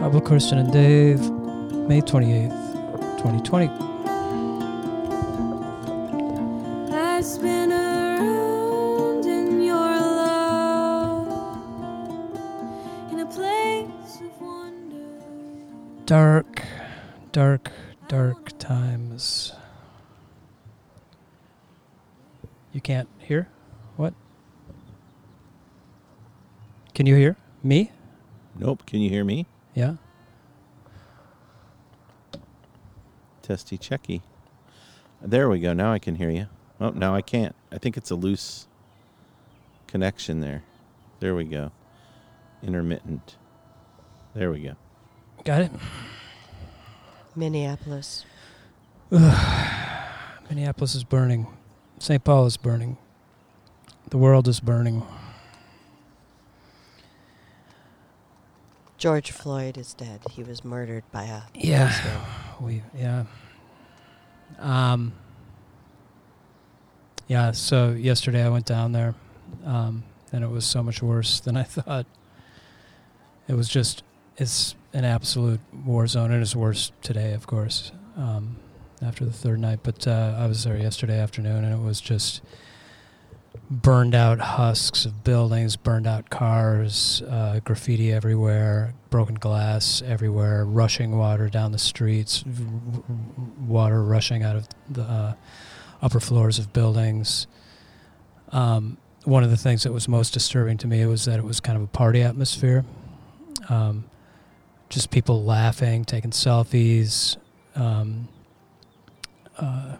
Pablo Kirsten and Dave, May 28th, 2020. Can you hear? Me? Nope. Can you hear me? Yeah? Testy checky. There we go. Now I can hear you. Oh, now I can't. I think it's a loose connection there. There we go. Intermittent. There we go. Got it? Minneapolis. Minneapolis is burning. St. Paul is burning. The world is burning. George Floyd is dead. He was murdered by a Yeah. We yeah. Um. Yeah. So yesterday I went down there, um, and it was so much worse than I thought. It was just it's an absolute war zone, and it's worse today, of course, um, after the third night. But uh, I was there yesterday afternoon, and it was just burned out husks of buildings, burned out cars, uh, graffiti everywhere, broken glass everywhere, rushing water down the streets, w- water rushing out of the uh, upper floors of buildings. Um, one of the things that was most disturbing to me was that it was kind of a party atmosphere. Um, just people laughing, taking selfies. Um, uh,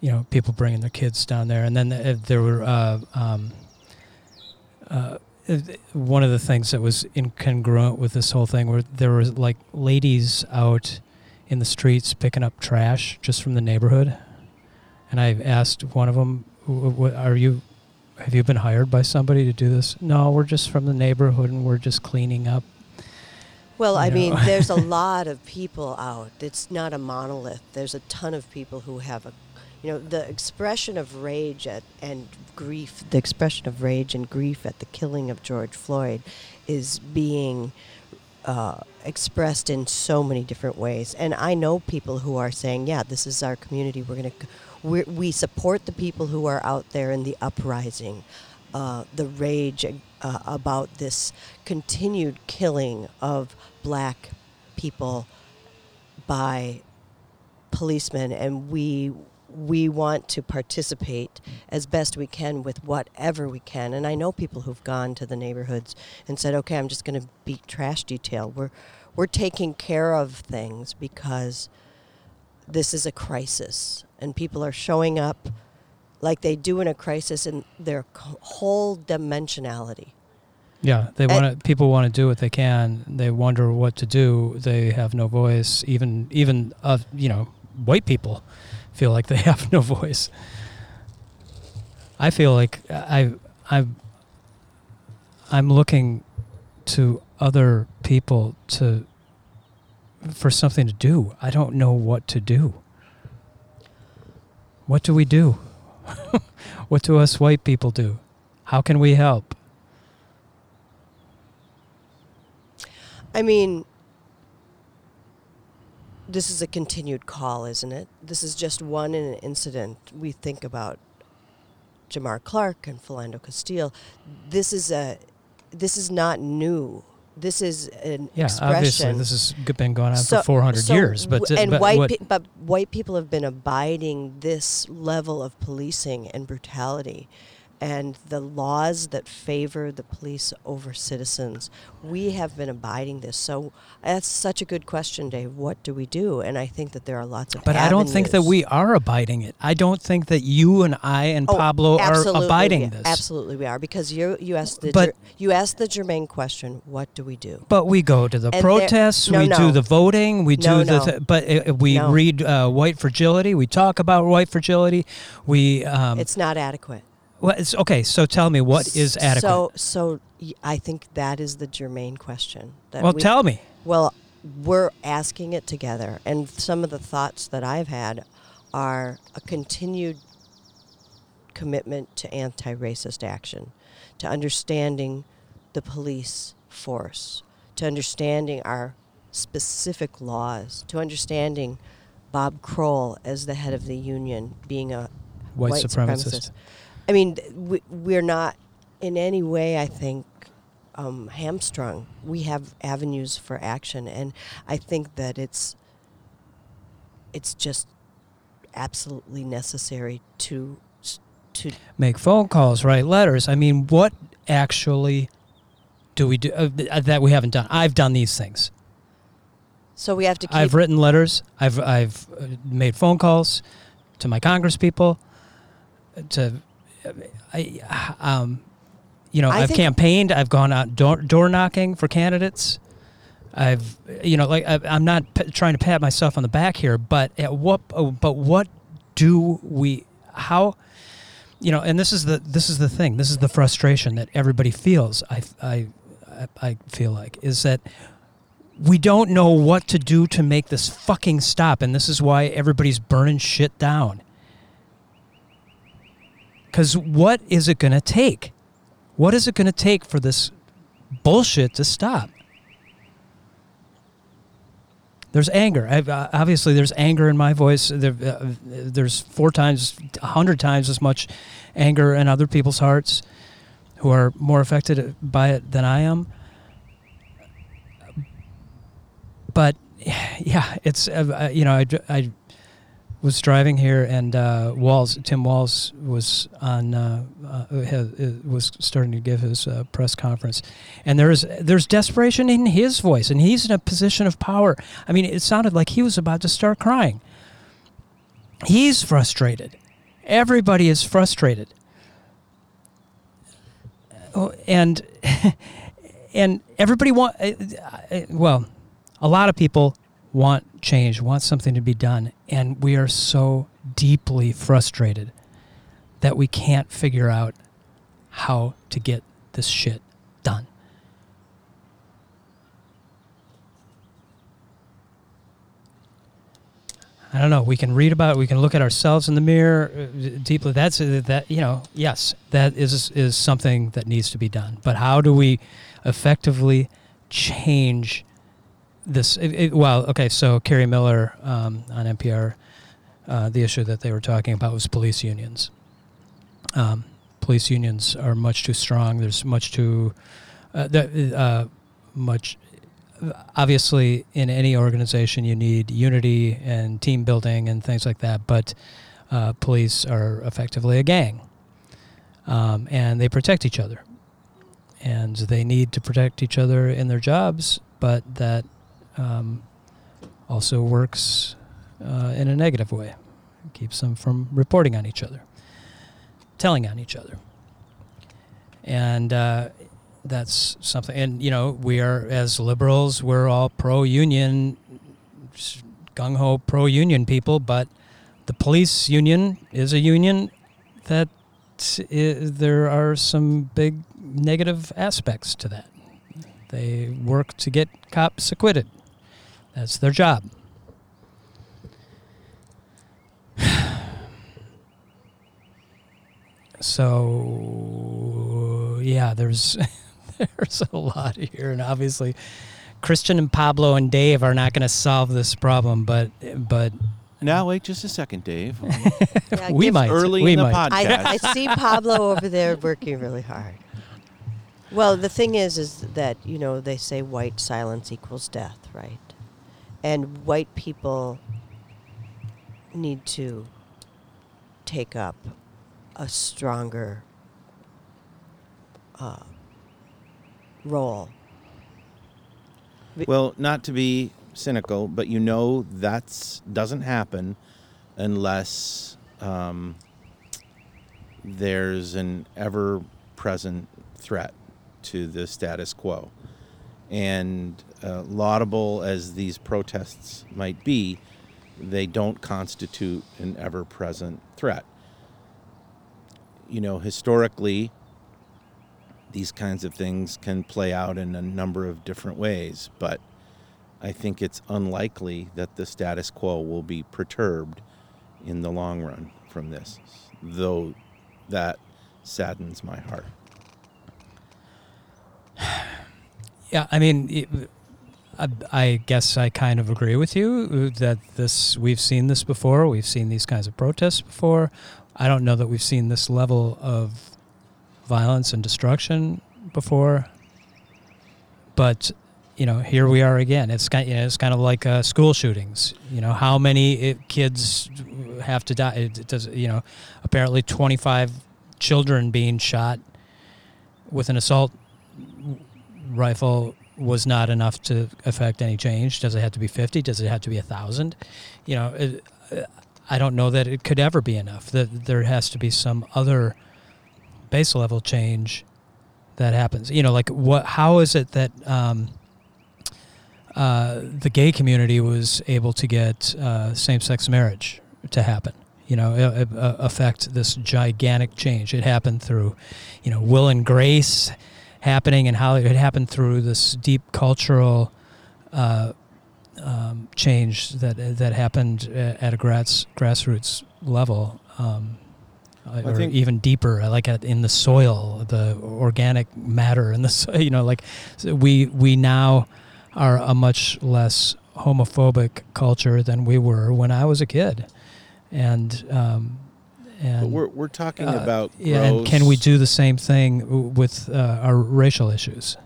you know, people bringing their kids down there, and then uh, there were uh, um, uh, one of the things that was incongruent with this whole thing were there were like ladies out in the streets picking up trash just from the neighborhood, and I asked one of them, "What are you? Have you been hired by somebody to do this?" No, we're just from the neighborhood and we're just cleaning up. Well, I You mean, there's a lot of people out. It's not a monolith. There's a ton of people who have a, you know, the expression of rage at, and grief, the expression of rage and grief at the killing of George Floyd is being uh, expressed in so many different ways. And I know people who are saying, yeah, this is our community. We're going to, we support the people who are out there in the uprising. Uh, the rage uh, about this continued killing of black people by policemen, and we we want to participate as best we can with whatever we can. And I know people who've gone to the neighborhoods and said, "Okay, I'm just going to be trash detail. We're we're taking care of things because this is a crisis, and people are showing up." Like they do in a crisis, in their whole dimensionality. Yeah, they want to. People want to do what they can. They wonder what to do. They have no voice. Even even you know, white people feel like they have no voice. I feel like I I I'm looking to other people to for something to do. I don't know what to do. What do we do? what do us white people do? How can we help? I mean, this is a continued call, isn't it? This is just one in an incident. We think about Jamar Clark and Philando Castile. This is a, this is not new. This is an Yeah, expression. obviously, this has been going on So- for 400 so years. But, and but white, pe- but white people have been abiding this level of policing and brutality, and the laws that favor the police over citizens. We have been abiding this. So that's such a good question, Dave. What do we do? And I think that there are lots of. but I don't think that we are abiding it. I don't think that you and I and Oh, Pablo are abiding we- this. Absolutely, we are because you you asked the But- ger- you asked the germane question. What do we do? But we go to the there- protests, no, we no. do the voting, we No, do the. Th- but uh, we No. read uh, white fragility. We talk about white fragility. We. Um, it's not adequate. Well, it's okay. So tell me what is adequate. So, so I think that is the germane question. That well, we- tell me. Well, we're asking it together, and some of the thoughts that I've had are a continued commitment to anti racist action, to understanding the police force, to understanding our specific laws, to understanding Bob Kroll as the head of the union being a White, supremacist. I mean, we, we're not in any way, I think, um, hamstrung. We have avenues for action, and I think that it's it's just absolutely necessary to to Make phone calls, write letters. I mean, what actually do we do uh, uh, that we haven't done? I've done these things. so we have to keep I've written letters. I've I've uh, made phone calls to my Congress people. To, I, um, you know, I I've campaigned. I've gone out door, door knocking for candidates. I've, you know, like I, I'm not p- trying to pat myself on the back here, but at what, oh, but what do we? How? You know, and this is the this is the thing. This is the frustration that everybody feels. I I- I feel like is that we don't know what to do to make this fucking stop and this is why everybody's burning shit down because what is it going to take? What is it going to take for this bullshit to stop? There's anger. I've, uh, obviously there's anger in my voice. There, uh, there's four times a hundred times as much anger in other people's hearts who are more affected by it than i am. But yeah, it's uh, uh, you know I, I was driving here and uh, Walz Tim Walz was on uh, uh, was starting to give his uh, press conference, and there's there's desperation in his voice, and he's in a position of power. I mean, it sounded like he was about to start crying. He's frustrated. Everybody is frustrated. Oh, and and everybody want uh, uh, well a lot of people want change, want something to be done, and we are so deeply frustrated that we can't figure out how to get this shit done. I don't know. We can read about it. We can look at ourselves in the mirror uh, deeply. That's uh, that. You know, yes, that is is something that needs to be done. But how do we effectively change this? It, it- well, okay. So Kerri Miller um, on NPR, uh, the issue that they were talking about was police unions. Um, police unions are much too strong. There's much too uh, uh, much obviously in any organization you need unity and team building and things like that but uh, police are effectively a gang um, and they protect each other and they need to protect each other in their jobs but that um, also works uh, in a negative way. It keeps them from reporting on each other telling on each other. And uh, that's something and you know we are as liberals we're all pro-union gung-ho pro-union people but the police union is a union that there are some big negative aspects to that. They work to get cops acquitted that's their job so yeah there's there's a lot here and obviously christian and pablo and dave are not going to solve this problem but but Now, wait just a second, Dave. Yeah, we might Early we in the podcast. I, I see Pablo over there working really hard. Well, the thing is, is that you know they say white silence equals death, right? And white people need to take up a stronger uh, role. Well, not to be cynical, but you know that doesn't happen unless um, there's an ever-present threat to the status quo. And uh, laudable as these protests might be, they don't constitute an ever-present threat. You know, historically, these kinds of things can play out in a number of different ways, but I think it's unlikely that the status quo will be perturbed in the long run from this, though that saddens my heart. Yeah, I mean, I, guess I kind of agree with you that this we've seen this before. We've seen these kinds of protests before. I don't know that we've seen this level of violence and destruction before. But you know, here we are again. It's kind, you know, it's kind of like uh, school shootings. You know, how many it, kids have to die? It does. You know, apparently twenty five children being shot with an assault rifle was not enough to affect any change. Does it have to be 50? Does it have to be a 1,000? You know, it, uh, I don't know that it could ever be enough. That there has to be some other base level change that happens. You know, like what? How is it that um, uh, the gay community was able to get uh, same-sex marriage to happen? You know, a- a- affect this gigantic change. It happened through, you know, will and grace happening and how it happened through this deep cultural uh, um, change that that happened at a grass grassroots level, um, I or think- even deeper, like in the soil, the organic matter in the you know, like we we now are a much less homophobic culture than we were when I was a kid, and um, and But we're we're talking uh, about yeah, and can we do the same thing with uh, our racial issues?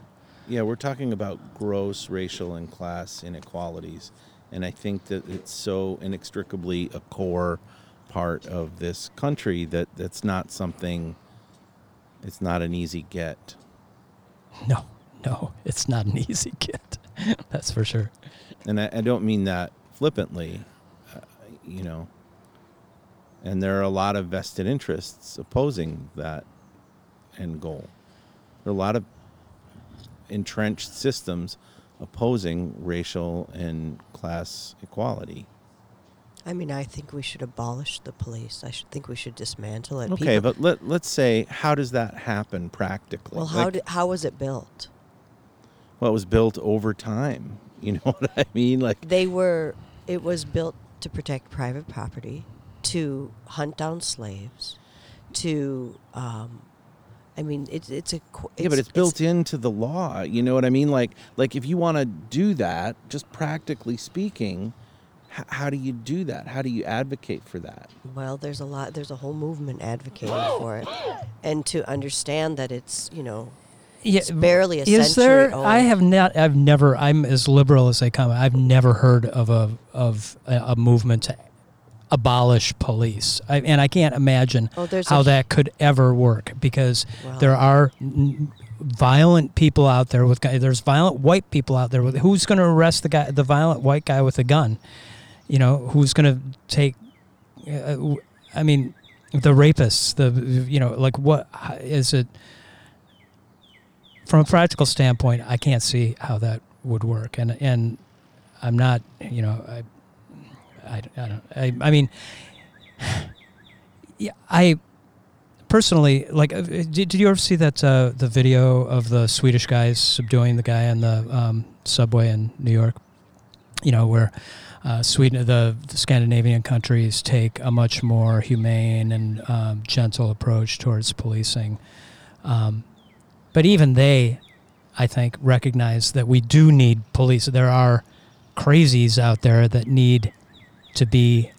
Yeah, we're talking about gross racial and class inequalities, and I think that it's so inextricably a core part of this country that that's not something. It's not an easy get. No, no, it's not an easy get. That's for sure. and I, I don't mean that flippantly, uh, you know. And there are a lot of vested interests opposing that end goal. There are a lot of entrenched systems opposing racial and class equality. I mean, I think we should abolish the police. I should think we should dismantle it. Okay, People- but let let's say how does that happen practically? well, how Like, did, how was it built? well, it was built over time. You know what I mean? Like They were. It was built to protect private property, to hunt down slaves, to. Um, I mean, it's it's a. qu- Yeah, but it's built into the law. You know what I mean? Like, like if you want to do that, just practically speaking, h- how do you do that? How do you advocate for that? Well, there's a lot. There's a whole movement advocating for it, and to understand that it's you know Yeah, It's barely a is there? old. I have not. I've never. I'm as liberal as they come. I've never heard of a of a, a movement to abolish police, I, and I can't imagine Oh, how a- that could ever work because Well- there are n- violent people out there with. There's violent white people out there with. Who's going to arrest the guy, the violent white guy with a gun? You know, who's going to take? Uh, I mean, the rapists. The you know, like what is it? From a practical standpoint, I can't see how that would work, and and I'm not. You know, I. I, I don't. I, I mean, yeah, I personally like. uh, Did, did you ever see that uh, the video of the Swedish guys subduing the guy in the um, subway in New York? You know where uh, Sweden, the, the Scandinavian countries take a much more humane and um, gentle approach towards policing. Um, but even they, I think, recognize that we do need police. There are crazies out there that need to be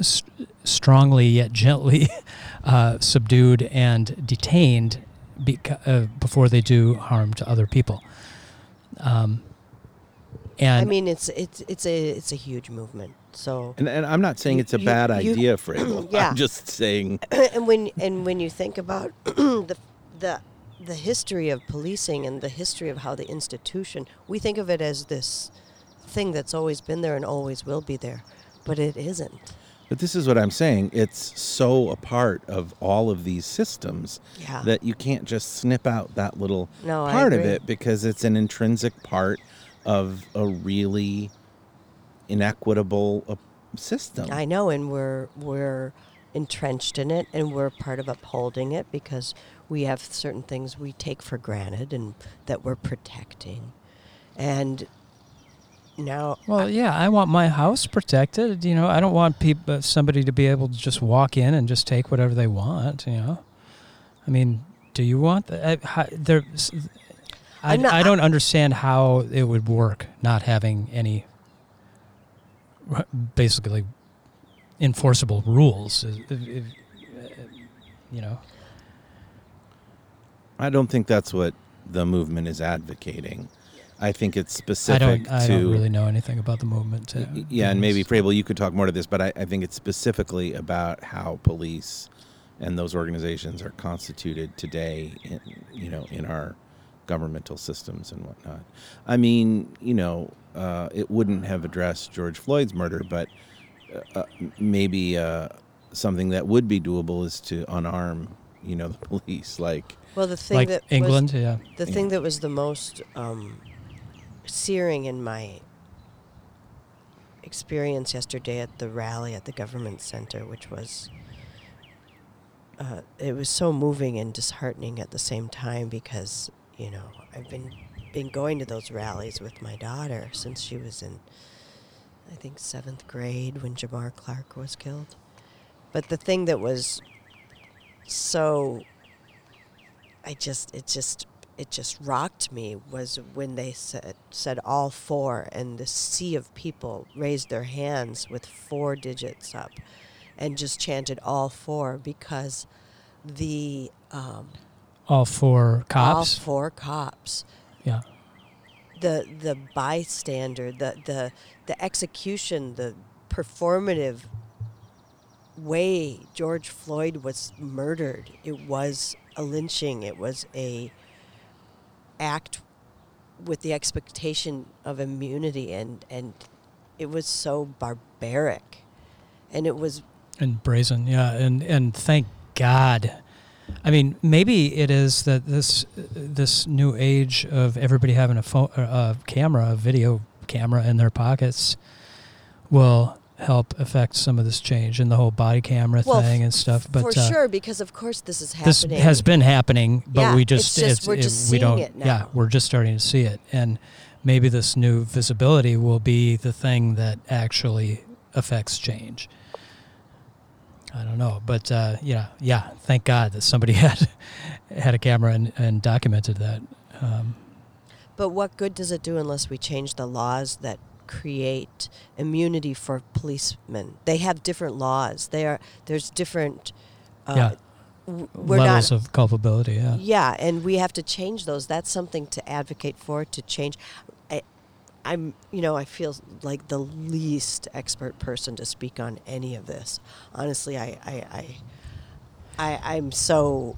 s- strongly yet gently uh, subdued and detained beca- uh, before they do harm to other people. Um, and I mean, it's it's it's a it's a huge movement. So, And, and I'm not saying it's a you- bad you- idea, Frabel. Yeah. I'm just saying. and when and when you think about the the the history of policing and the history of how the institution, we think of it as this thing that's always been there and always will be there, but it isn't. But this is what I'm saying. It's so a part of all of these systems Yeah. that you can't just snip out that little No, part of it because it's an intrinsic part of a really inequitable uh, system. I know, and we're we're entrenched in it, and we're part of upholding it because we have certain things we take for granted and that we're protecting, and now Well, yeah, I want my house protected. You know, I don't want people, uh, somebody to be able to just walk in and just take whatever they want. You know, I mean, do you want that? I, how, there, I, I'm not- I don't understand how it would work not having any, basically, enforceable rules. If- if- uh, you know, I don't think that's what the movement is advocating. I think it's I specific don't. I to don't really know anything about the movement. To, Y- yeah, and maybe Frable, you could talk more to this, but I, I think it's specifically about how police and those organizations are constituted today, in, you know, in our governmental systems and whatnot. I mean, you know, uh, it wouldn't have addressed George Floyd's murder, but uh, uh, maybe uh, something that would be doable is to unarm, you know, the police. Like, well the thing like that was- England. yeah. The Yeah. thing that was the most um, searing in my experience yesterday at the rally at the government center, which was uh, it was so moving and disheartening at the same time because you know I've been been going to those rallies with my daughter since she was in I think seventh grade when Jamar Clark was killed. But the thing that was so I just it just it just rocked me was when they said said all four and the sea of people raised their hands with four digits up and just chanted all four because the um, All four cops? all four cops yeah. the the bystander the the the execution the performative way George Floyd was murdered it was a lynching it was a act with the expectation of immunity and and it was so barbaric. And it was and brazen yeah and and thank god. I mean maybe it is that this this new age of everybody having a phone uh, a camera a video camera in their pockets will help affect some of this change in the whole body camera Well, thing and stuff but for uh, sure because of course this is happening. this has been happening but Yeah, we it's just just- we're just we don't yeah we're just starting to see it and maybe this new visibility will be the thing that actually affects change I don't know, but uh, yeah, yeah. Thank God that somebody had had a camera and, and documented that. Um, But what good does it do unless we change the laws that create immunity for policemen? They have different laws. They are there's different. Uh, Yeah. We're levels not. of culpability. Yeah. yeah, and we have to change those. That's something to advocate for to change. I, I'm, you know, I feel like the least expert person to speak on any of this. Honestly, I, I, I, I I'm so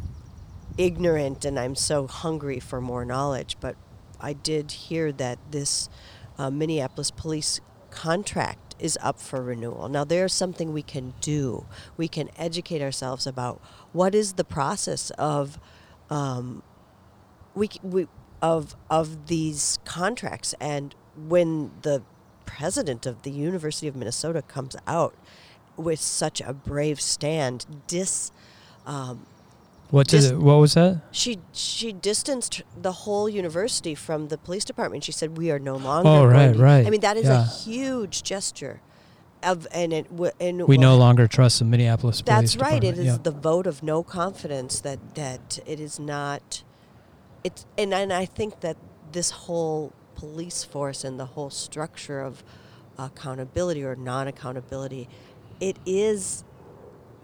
ignorant and I'm so hungry for more knowledge. But I did hear that this uh, Minneapolis police contract is up for renewal. Now, there's something we can do. We can educate ourselves about what is the process of, um, we, we of of these contracts, and when the president of the University of Minnesota comes out with such a brave stand, dis. Um, What did Just- it, What was that? she she distanced the whole university from the police department. She said, "We are no longer." Oh, right, to-" right. I mean, that is Yeah. a huge gesture, of and it w- and We no longer trust the Minneapolis Police That's right. It is yeah. the vote of no confidence that that it is not. It's and and I think that this whole police force and the whole structure of accountability or non-accountability, it is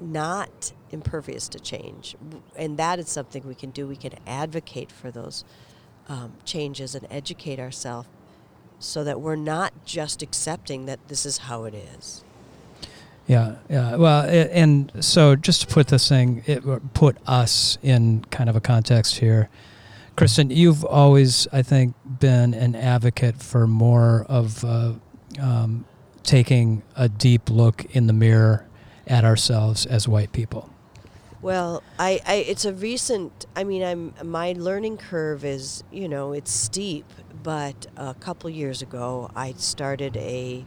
not impervious to change, and that is something we can do. We can advocate for those um, changes and educate ourselves so that we're not just accepting that this is how it is. Yeah, yeah. Well, a- and so just to put this thing, it put us in kind of a context here. Kristen, you've always, I think, been an advocate for more of uh, um, taking a deep look in the mirror at ourselves as white people. Well, I, I it's a recent. I mean, I'm my learning curve is you know it's steep, but a couple years ago I started a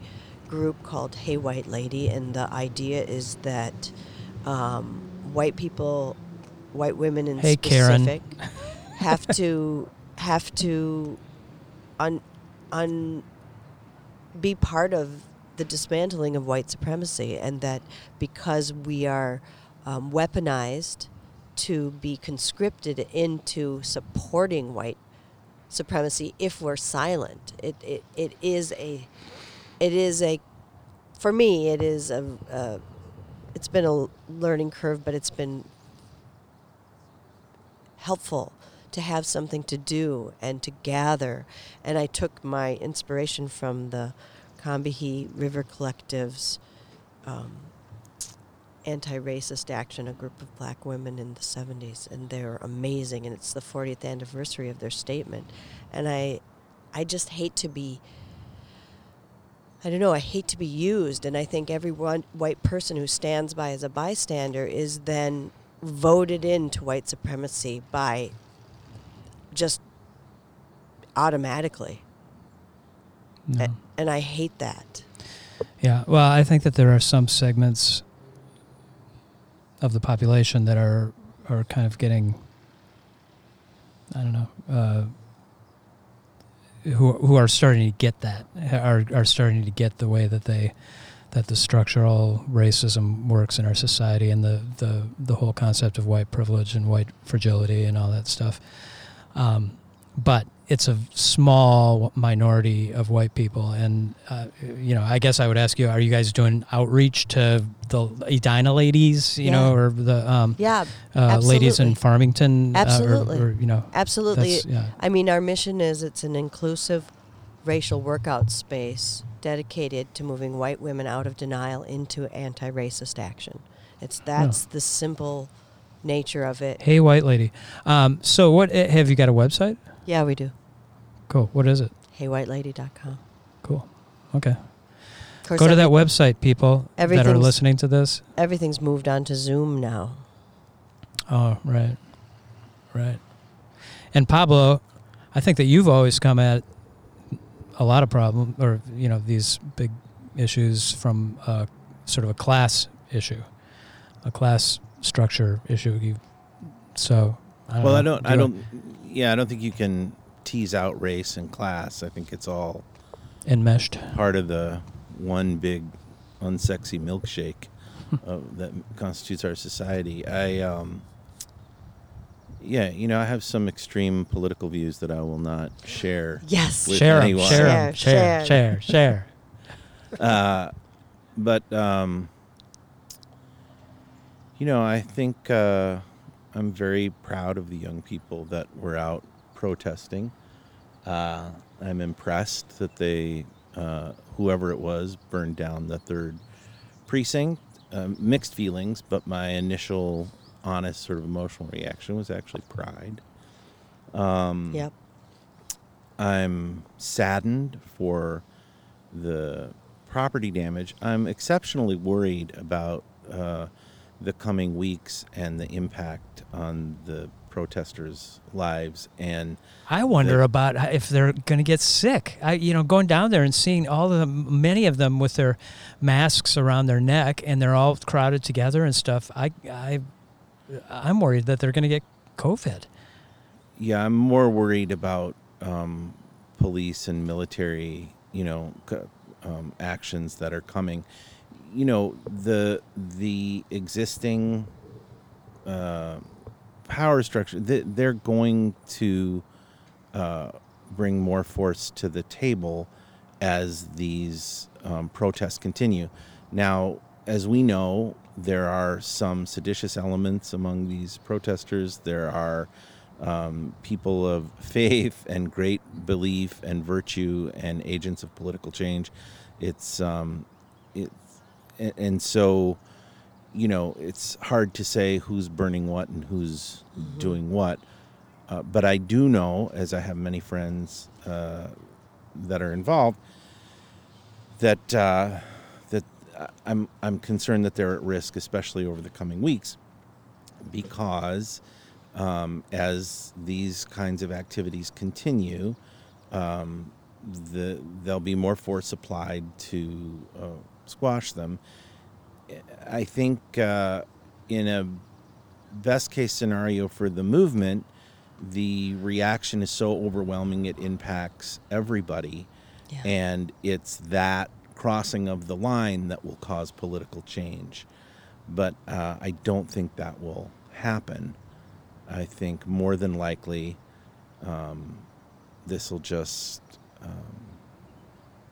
group called Hey White Lady, and the idea is that um, white people, white women in Hey, Karen. specific, have to have to un un be part of the dismantling of white supremacy, and that because we are um, weaponized to be conscripted into supporting white supremacy if we're silent, it, it, it is a it is a for me it is a, a it's been a learning curve, but it's been helpful to have something to do and to gather. And I took my inspiration from the Combahee River Collective's um, anti-racist action, a group of black women in the 70s, and they're amazing. And it's the 40th anniversary of their statement. And I, I just hate to be. I don't know. I hate to be used, and I think every white person who stands by as a bystander is then voted into white supremacy by just automatically. No. A- and I hate that. Yeah, well, I think that there are some segments of the population that are are kind of getting, I don't know, uh, who who are starting to get that are are starting to get the way that they that the structural racism works in our society and the the the whole concept of white privilege and white fragility and all that stuff. Um, but it's a small minority of white people, and uh, you know, I guess I would ask you: Are you guys doing outreach to the Edina ladies, you know, or the um, Yeah, uh, ladies in absolutely. Farmington, uh, or- Absolutely. or, you know, absolutely. yeah, I mean, our mission is it's an inclusive racial workout space dedicated to moving white women out of denial into anti-racist action. It's that's the simple nature of it. Hey, white lady. Um, so, what eh, have you got a website? Yeah, we do. Cool. What is it? HeyWhiteLady.com. Cool. Okay. Course, Go to that website, people that are listening to this. Everything's moved on to Zoom now. Oh, right. Right. And Pablo, I think that you've always come at a lot of problem or you know these big issues from uh, sort of a class issue, a class structure issue. You, so I don't well, know. I don't. Do I don't. Yeah, I don't think you can tease out race and class. I think it's all enmeshed. part of the one big unsexy milkshake uh, that constitutes our society. I, um, yeah, you know, I have some extreme political views that I will not share. Yes. With Share 'em, anyone. share 'em, Share, share, share, share. Uh, but um, you know, I think uh, I'm very proud of the young people that were out protesting. Uh, I'm impressed that they, uh, whoever it was, burned down the third precinct. Um, mixed feelings, but my initial, honest, sort of emotional reaction was actually pride. Um, Yep. I'm saddened for the property damage. I'm exceptionally worried about uh, the coming weeks and the impact on the protesters' lives. And I wonder The- about if they're going to get sick. I, you know, going down there and seeing all of them, many of them with their masks around their neck, and they're all crowded together and stuff. I, I, I'm worried that they're going to get COVID. yeah, I'm more worried about um, police and military, you know, um, actions that are coming. You know, the the existing uh, power structure, th- they're going to uh, bring more force to the table as these um, protests continue. Now, as we know, there are some seditious elements among these protesters. There are um, people of faith and great belief and virtue and agents of political change. It's um, it's and, and so you know it's hard to say who's burning what and who's doing what. Uh, but I do know, as I have many friends uh, that are involved, that uh, that I'm I'm concerned that they're at risk, especially over the coming weeks, because um, as these kinds of activities continue, um, the there'll be more force applied to uh, squash them. I think uh, in a best case scenario for the movement, the reaction is so overwhelming it impacts everybody Yeah. And it's that crossing of the line that will cause political change. But uh, I don't think that will happen. I think more than likely um, this will just um,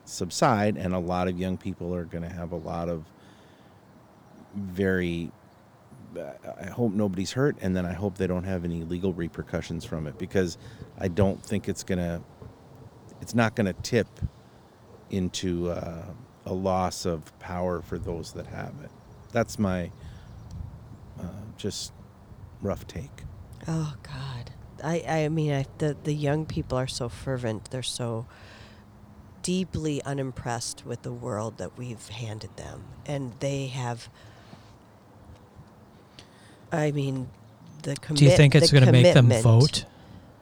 subside, and a lot of young people are going to have a lot of very. I hope nobody's hurt, and then I hope they don't have any legal repercussions from it because I don't think it's going to. It's not going to tip into uh, a loss of power for those that have it. That's my uh, just rough take. Oh God, I I mean I, the the young people are so fervent. They're so deeply unimpressed with the world that we've handed them, and they have. I mean, the commit. Do you think it's going to make them vote?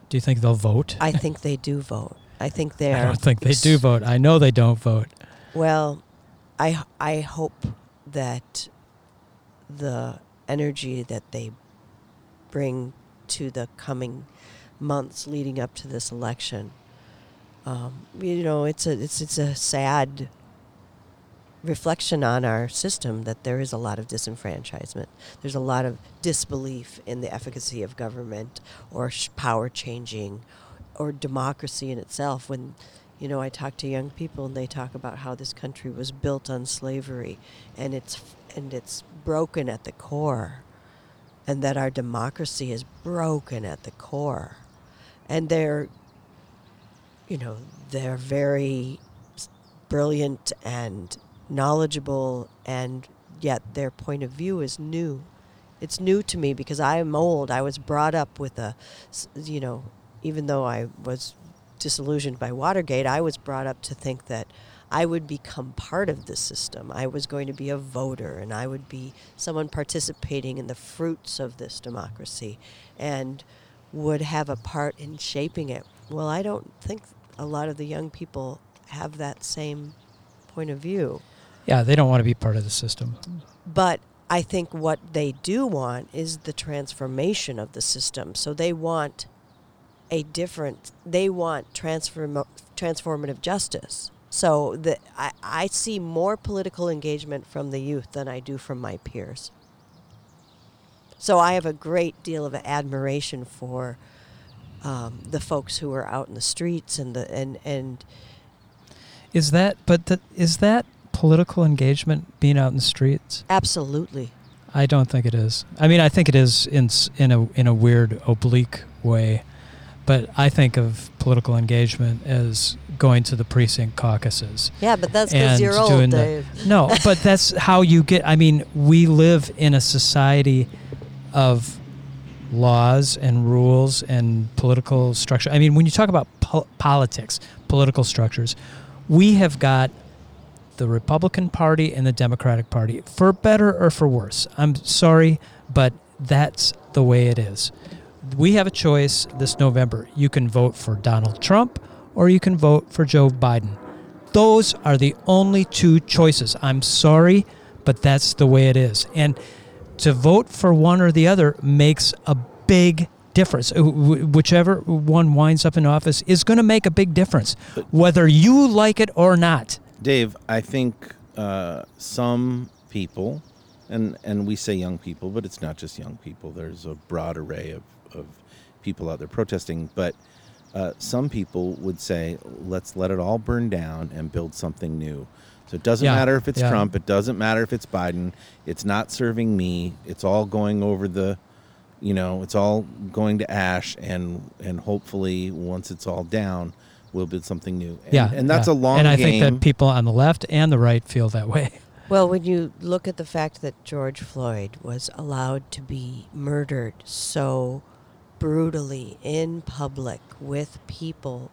Do you think they'll vote? I think they do vote. I think they I don't think they do vote. I know they don't vote. Well, I I hope that the energy that they bring to the coming months leading up to this election, um, you know, it's a it's it's a sad reflection on our system that there is a lot of disenfranchisement. There's a lot of disbelief in the efficacy of government or sh- power changing or democracy in itself. When, you know, I talk to young people and they talk about how this country was built on slavery and it's and it's broken at the core and that our democracy is broken at the core. And they're you know, they're very brilliant and knowledgeable, and yet their point of view is new. It's new to me because I'm old. I was brought up with a, you know, even though I was disillusioned by Watergate, I was brought up to think that I would become part of the system. I was going to be a voter and I would be someone participating in the fruits of this democracy and would have a part in shaping it. Well, I don't think a lot of the young people have that same point of view. Yeah, they don't want to be part of the system. But I think what they do want is the transformation of the system. So they want a different, they want transform, transformative justice. So the, I, I see more political engagement from the youth than I do from my peers. So I have a great deal of admiration for um, the folks who are out in the streets and the and and Is that? But the, is that political engagement being out in the streets? absolutely I don't think it is. I mean, I think it is in in a in a weird oblique way, but I think of political engagement as going to the precinct caucuses. yeah. But that's because you're old, the- Dave. No, but that's how you get. I mean, we live in a society of laws and rules and political structure. I mean, when you talk about po- politics, political structures, we have got the Republican Party and the Democratic Party, for better or for worse. I'm sorry, but that's the way it is. We have a choice this November. You can vote for Donald Trump or you can vote for Joe Biden. Those are the only two choices. I'm sorry, but that's the way it is. And to vote for one or the other makes a big difference. Uh, Whichever one winds up in office is going to make a big difference, whether you like it or not. Dave, I think uh, some people, and and we say young people, but it's not just young people. There's a broad array of, of people out there protesting. But uh, some people would say, let's let it all burn down and build something new. So it doesn't Yeah, matter if it's yeah. Trump. It doesn't matter if it's Biden. It's not serving me. It's all going over the, you know, it's all going to ash, and and hopefully once it's all down, we'll build something new. And, yeah, and that's yeah. a long And I game. think that people on the left and the right feel that way. Well, when you look at the fact that George Floyd was allowed to be murdered so brutally in public with people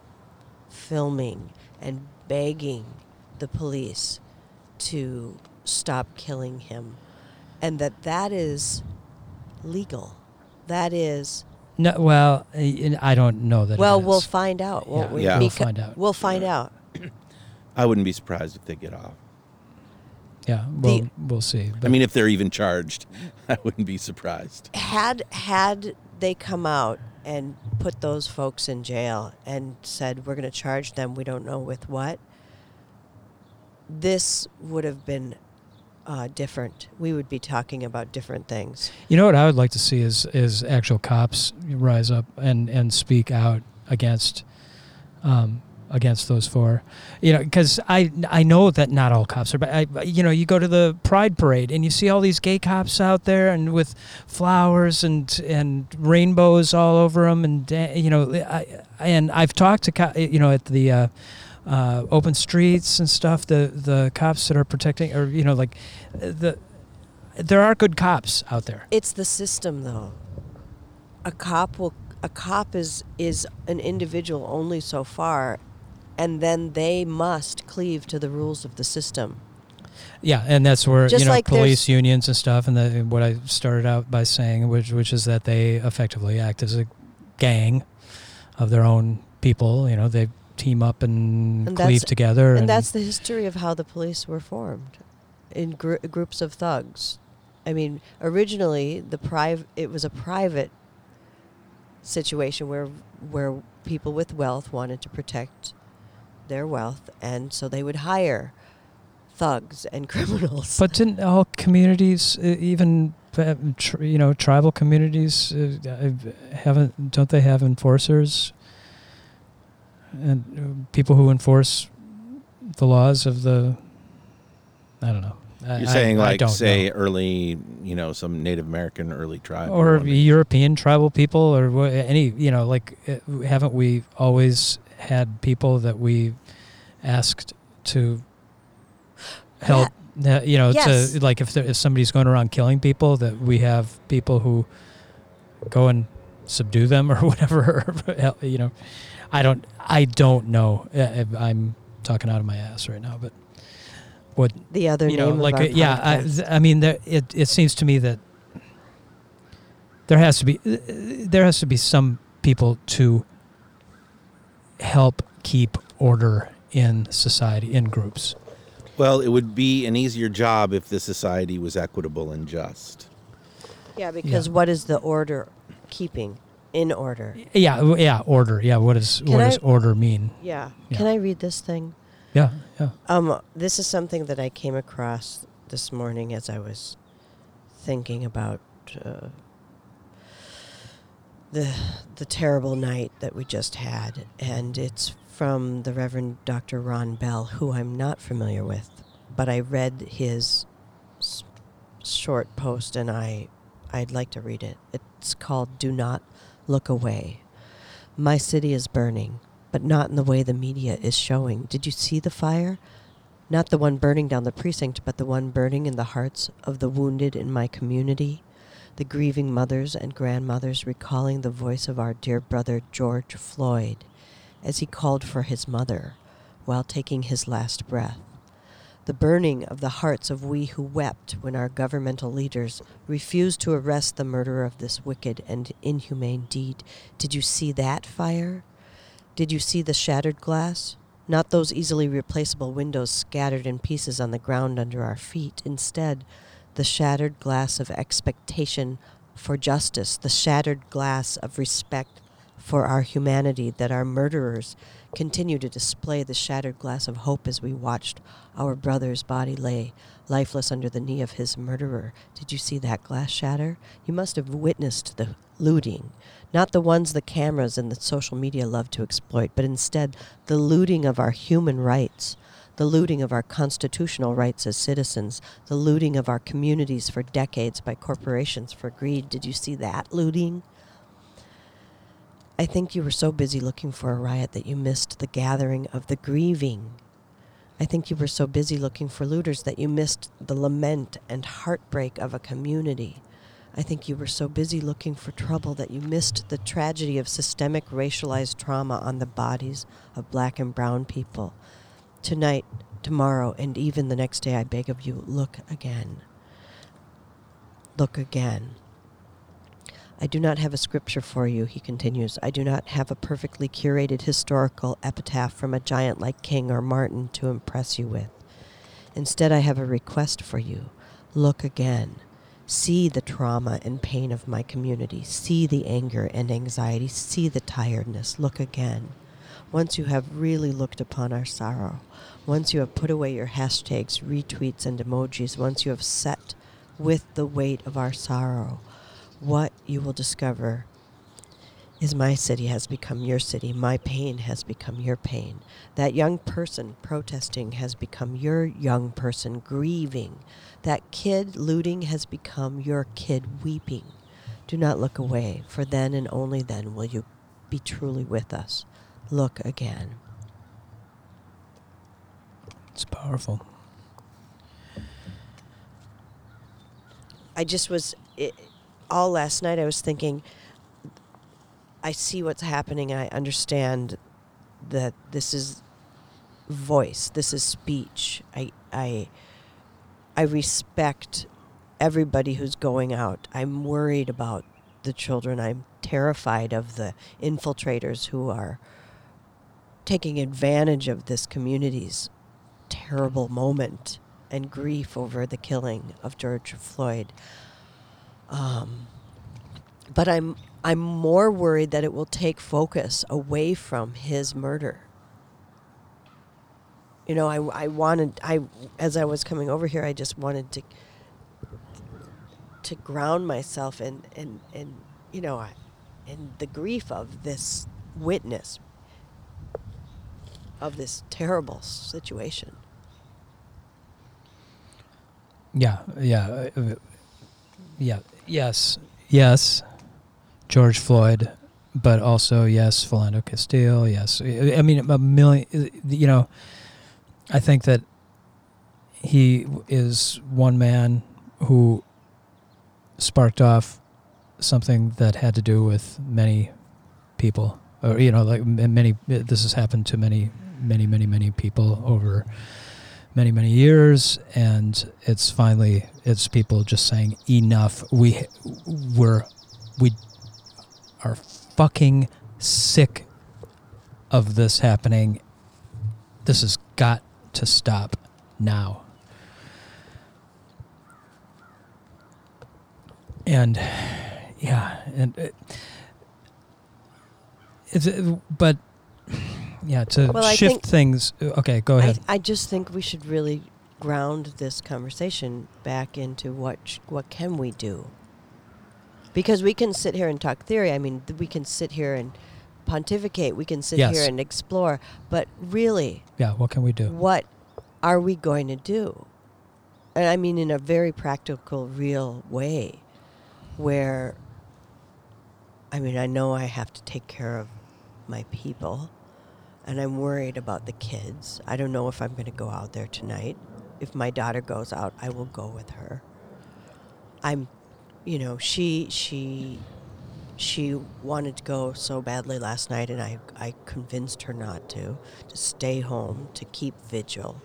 filming and begging the police to stop killing him, and that that is legal. That is No, well, I I don't know that. well, is. we'll find out. Yeah, we? Yeah. we'll find out. We'll find out. I wouldn't be surprised if they get off. yeah, we'll, we'll see. I mean, if they're even charged, I wouldn't be surprised. had had they come out and put those folks in jail and said we're going to charge them we don't know with what this would have been uh, different. We would be talking about different things. You know what I would like to see is is actual cops rise up and and speak out against um, against those four. You know, because I I know that not all cops are, but I you know you go to the Pride parade and you see all these gay cops out there and with flowers and and rainbows all over them and you know I and I've talked to you know at the. Uh, uh, open streets and stuff. The the cops that are protecting, or you know, like the there are good cops out there. It's the system, though. A cop will. A cop is is an individual only so far, and then they must cleave to the rules of the system. Yeah, and that's where Just you know like police unions and stuff, and the, what I started out by saying, which which is that they effectively act as a gang of their own people. You know, they team up and, And cleave together, And that's the history of how the police were formed, in gr- groups of thugs. I mean, originally the private it was a private situation where where people with wealth wanted to protect their wealth, and so they would hire thugs and criminals. But didn't all communities, uh, even tr- you know, tribal communities, uh, uh, haven't? Don't they have enforcers and uh, people who enforce the laws of the? I don't know. You're I- saying I like don't say know. early, you know, some Native American early tribe or woman. European tribal people, or any you know, like uh, haven't we always had people that we asked to help? uh, you know, Yes. to like if there, if somebody's going around killing people, that we have people who go and subdue them or whatever. you know, I don't, I don't know. Uh, I'm talking out of my ass right now, but what the other you know, name like of our uh, yeah, I, I mean, there, it it seems to me that there has to be uh, there has to be some people to help keep order in society in groups. Well, it would be an easier job if the society was equitable and just. yeah, because what is the order keeping in order? Yeah, yeah, order. Yeah, what does Can what I- does order mean? Yeah. Yeah. Can I read this thing? Yeah, yeah. Um, this is something that I came across this morning as I was thinking about uh, the the terrible night that we just had, and it's from the Reverend Dr. Ron Bell, who I'm not familiar with, but I read his s- short post, and I I'd like to read it. It's called "Do Not Look Away." My city is burning, but not in the way the media is showing. Did you see the fire? Not the one burning down the precinct, but the one burning in the hearts of the wounded in my community. The grieving mothers and grandmothers recalling the voice of our dear brother George Floyd as he called for his mother while taking his last breath. The burning of the hearts of we who wept when our governmental leaders refused to arrest the murderer of this wicked and inhumane deed. Did you see that fire? Did you see the shattered glass? Not those easily replaceable windows scattered in pieces on the ground under our feet. Instead, the shattered glass of expectation for justice, the shattered glass of respect for our humanity that our murderers continue to display the shattered glass of hope as we watched our brother's body lay lifeless under the knee of his murderer. Did you see that glass shatter? You must have witnessed the looting. Not the ones the cameras and the social media love to exploit, but instead the looting of our human rights, the looting of our constitutional rights as citizens, the looting of our communities for decades by corporations for greed. Did you see that looting? I think you were so busy looking for a riot that you missed the gathering of the grieving. I think you were so busy looking for looters that you missed the lament and heartbreak of a community. I think you were so busy looking for trouble that you missed the tragedy of systemic racialized trauma on the bodies of black and brown people. Tonight, tomorrow, and even the next day, I beg of you, look again. Look again. I do not have a scripture for you, he continues. I do not have a perfectly curated historical epitaph from a giant like King or Martin to impress you with. Instead, I have a request for you. Look again. See the trauma and pain of my community. See the anger and anxiety. See the tiredness. Look again. once you have really looked upon our sorrow, once you have put away your hashtags, retweets, and emojis, once you have set with the weight of our sorrow, what you will discover is my city has become your city. My pain has become your pain. That young person protesting has become your young person grieving. That kid looting has become your kid weeping. Do not look away, for then and only then will you be truly with us. Look again. It's powerful. I just was it, all last night. I was thinking. I see what's happening. I understand that this is voice. This is speech. I I I respect everybody who's going out. I'm worried about the children. I'm terrified of the infiltrators who are taking advantage of this community's terrible moment and grief over the killing of George Floyd. Um, but I'm I'm more worried that it will take focus away from his murder. You know, I, I wanted I as I was coming over here, I just wanted to to ground myself in in, in you know in the grief of this witness of this terrible situation. Yeah, yeah, uh, yeah, yes, yes, George Floyd, but also yes, Philando Castile. Yes, I mean a million. Uh, you know, I think that he is one man who sparked off something that had to do with many people, or you know, like many. This has happened to many, many, many, many people over many many years and it's finally it's people just saying enough. We we're we are fucking sick of this happening. This has got to stop now. And yeah and it, it's but yeah to Well, shift things uh, okay go ahead I, I just think we should really ground this conversation back into what sh- what can we do? Because we can sit here and talk theory. I mean, th- we can sit here and pontificate. We can sit Yes. here and explore. But really, yeah what can we do what are we going to do? And I mean, in a very practical, real way, where I mean, I know I have to take care of my people, and I'm worried about the kids. I don't know if I'm going to go out there tonight. If my daughter goes out, I will go with her. I'm, you know, she she she wanted to go so badly last night, and I I convinced her not to, to stay home, to keep vigil,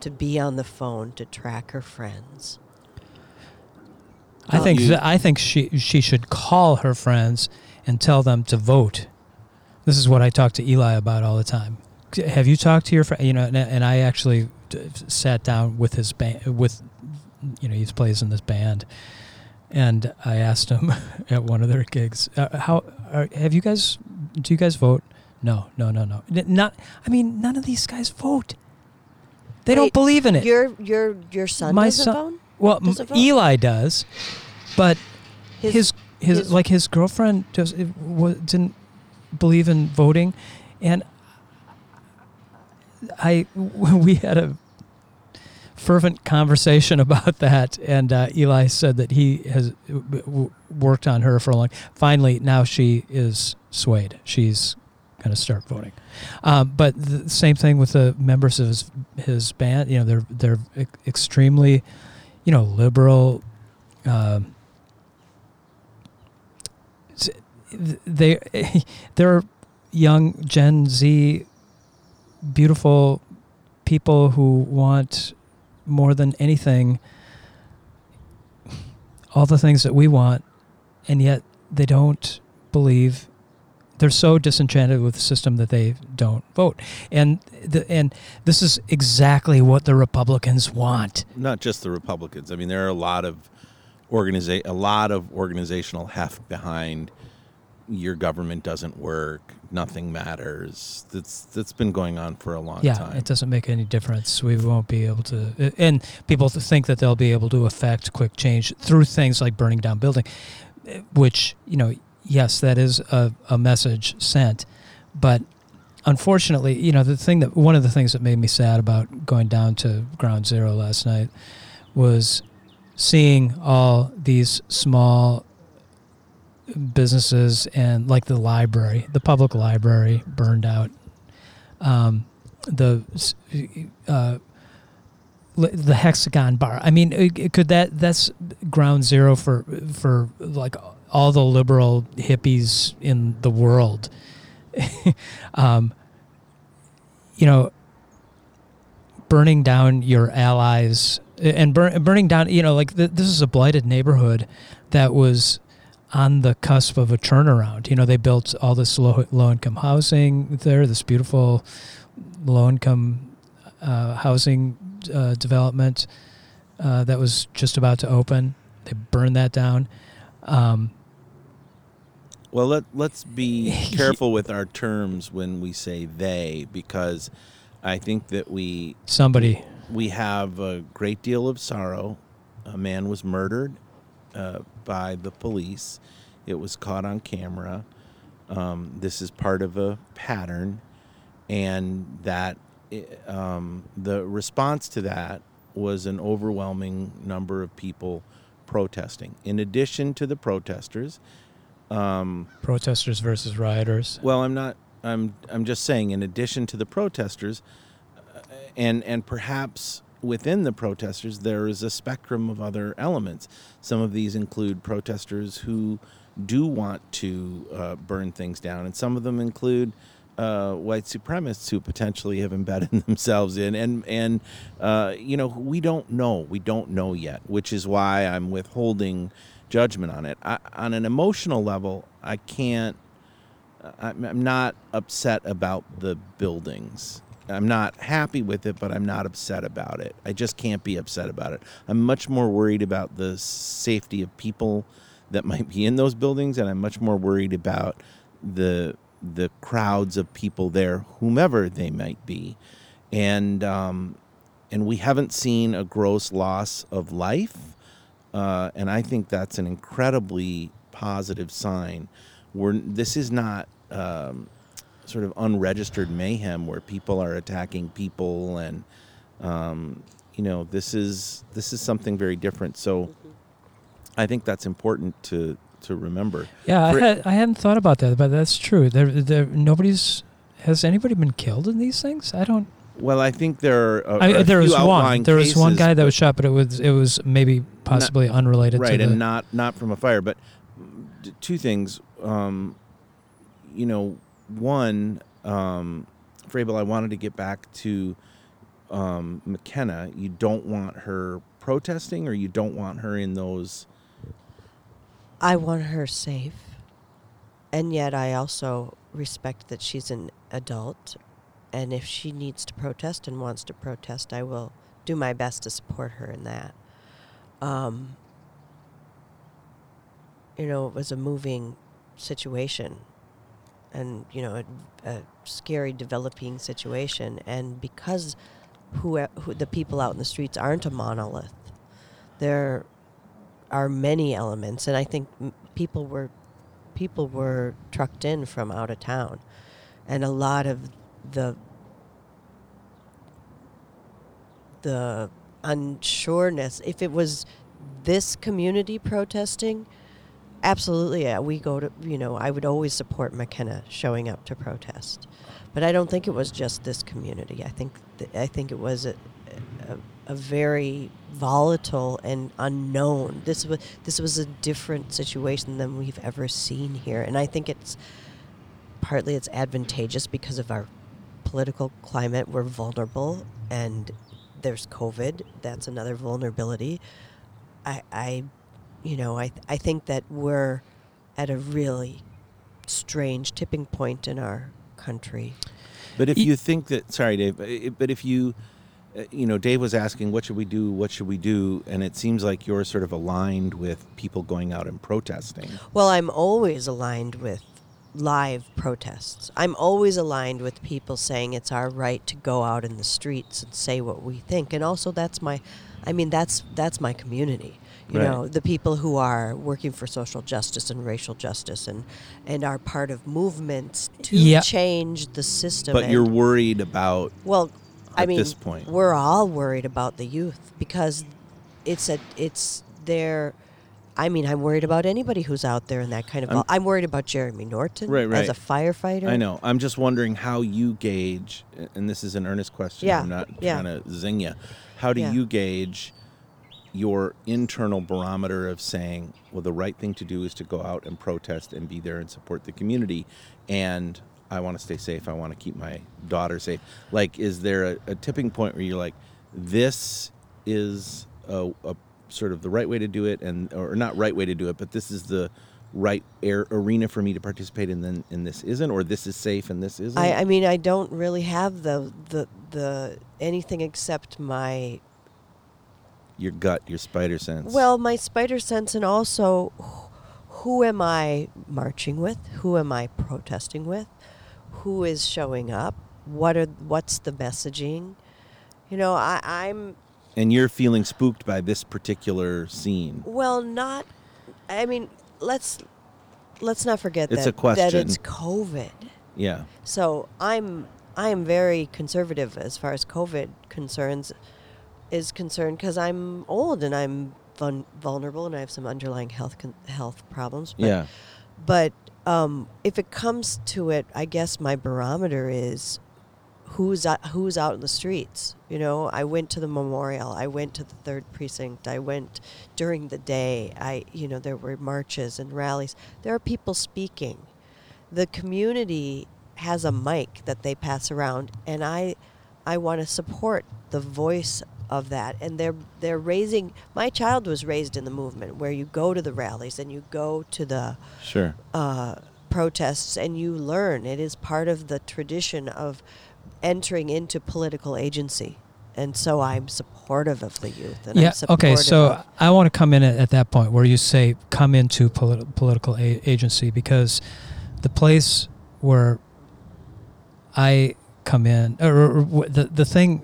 to be on the phone, to track her friends. I Well, think I think she she should call her friends and tell them to vote. This is what I talk to Eli about all the time. Have you talked to your friend? You know, and, and I actually sat down with his band with, you know, he plays in this band, and I asked him at one of their gigs, uh, "How are, have you guys? Do you guys vote?" No, no, no, no. Not. I mean, none of these guys vote. They don't believe in it. Your your your son My doesn't son- vote? Well, Does vote? Eli does, but his his, his- like his girlfriend just didn't believe in voting, and I we had a fervent conversation about that, and uh, Eli said that he has worked on her for a long. Finally, now she is swayed. She's going to start voting. Um, but the same thing with the members of his his band. You know, they're they're extremely, you know, liberal. Um, s- they they're young Gen Z, beautiful people who want more than anything all the things that we want, and yet they don't believe. They're so disenchanted with the system that they don't vote, and the, and this is exactly what the Republicans want. Not just the Republicans. I mean, there are a lot of organiza- a lot of organizational heft behind your government doesn't work, nothing matters. That's that's been going on for a long yeah, time. it doesn't make any difference. We won't be able to, and people think that they'll be able to affect quick change through things like burning down building, eh, which you know, yes, that is a, a message sent, but unfortunately, you know, the thing that one of the things that made me sad about going down to Ground Zero last night was seeing all these small businesses and like the library, the public library burned out. Um, the uh, the hexagon bar. I mean, could that that's ground zero for for like all the liberal hippies in the world. um, you know, burning down your allies and bur- burning down. You know, like th- this is a blighted neighborhood that was on the cusp of a turnaround. You know, they built all this low low income housing there, this beautiful low income uh, housing uh, development uh, that was just about to open. They burned that down. Um, Well, let let's be careful with our terms when we say they, because I think that we somebody, we have a great deal of sorrow. A man was murdered uh, by the police. It was caught on camera. Um, this is part of a pattern, and that um, the response to that was an overwhelming number of people protesting. In addition to the protesters, um, protesters versus rioters. well, I'm not. I'm. I'm just saying. In addition to the protesters, uh, and and perhaps within the protesters, there is a spectrum of other elements. Some of these include protesters who do want to uh, burn things down, and some of them include. Uh, white supremacists who potentially have embedded themselves in, and and uh, you know we don't know, we don't know yet, which is why I'm withholding judgment on it. I, on an emotional level, I can't I'm I'm not upset about the buildings. I'm not happy with it, but I'm not upset about it. I just can't be upset about it. I'm much more worried about the safety of people that might be in those buildings, and I'm much more worried about the the crowds of people there, whomever they might be, and um, and we haven't seen a gross loss of life, uh, and I think that's an incredibly positive sign. We're this is not um, sort of unregistered mayhem where people are attacking people, and um, you know this is this is something very different. So I think that's important to to remember. Yeah, I, had, I hadn't thought about that, but that's true. There, there, nobody's. Has anybody been killed in these things? I don't. Well, I think there are. A, I, a there was one. There was one guy that was shot, but it was it was maybe possibly unrelated right to the. and not not from a fire but two things um you know one um Frabel, I wanted to get back to um, McKenna. You don't want her protesting, or you don't want her in those. I want her safe. And yet I also respect that she's an adult. And if she needs to protest and wants to protest, I will do my best to support her in that. Um, you know, it was a moving situation and, you know, a, a scary developing situation. And because who, who the people out in the streets aren't a monolith, there are many elements, and I think people were people were trucked in from out of town, and a lot of the the unsureness. If it was this community protesting, absolutely, yeah, we go to you know I would always support McKenna showing up to protest, but I don't think it was just this community. I think th- I think it was a, a, a very volatile and unknown. This was this was a different situation than we've ever seen here, and I think it's partly it's advantageous because of our political climate. We're vulnerable, and there's COVID. That's another vulnerability. I, I you know, I I think that we're at a really strange tipping point in our country. But if you think that, sorry, Dave, but if you, uh, you know, Dave was asking, what should we do? What should we do? And it seems like you're sort of aligned with people going out and protesting. Well, I'm always aligned with live protests. I'm always aligned with people saying it's our right to go out in the streets and say what we think. And also that's my I mean that's that's my community. You Right. know, the people who are working for social justice and racial justice and and are part of movements to Yeah. change the system. But and- you're worried about well, I at mean, this point. we're all worried about the youth because it's a it's their. I mean, I'm worried about anybody who's out there in that kind of. I'm- I'm, worried about Jeremy Norton Right, as a firefighter. I know. I'm just wondering how you gauge, and this is an earnest question. Yeah, I'm not yeah. trying to zing you. How do Yeah. you gauge your internal barometer of saying, well, the right thing to do is to go out and protest and be there and support the community, and I want to stay safe. I want to keep my daughter safe. Like, is there a, a tipping point where you're like, this is a, a sort of the right way to do it, and or not right way to do it, but this is the right air, arena for me to participate in, then and this isn't, or this is safe and this isn't. I, I mean, I don't really have the the the anything except my your gut, your spider sense. well, my spider sense, and also who am I marching with? Who am I protesting with? Who is showing up? What are what's the messaging? You know, I, I'm and you're feeling spooked by this particular scene. Well, not. I mean, let's let's not forget It's that a question. that it's COVID. Yeah. So I'm I am very conservative as far as COVID concerns is concerned because I'm old and I'm vul- vulnerable and I have some underlying health con- health problems. But, yeah. But um, if it comes to it, I guess my barometer is who's out, who's out in the streets. You know, I went to the memorial. I went to the third precinct. I went during the day. I, you know, there were marches and rallies. There are people speaking. The community has a mic that they pass around, and I, I want to support the voice of that. And they're they're raising. My child was raised in the movement where you go to the rallies and you go to the Sure. uh, protests and you learn. It is part of the tradition of entering into political agency. And so I'm supportive of the youth. And yeah. I'm Okay. So of- I want to come in at, at that point where you say come into polit- political a- agency because the place where I come in, or, or, or the the thing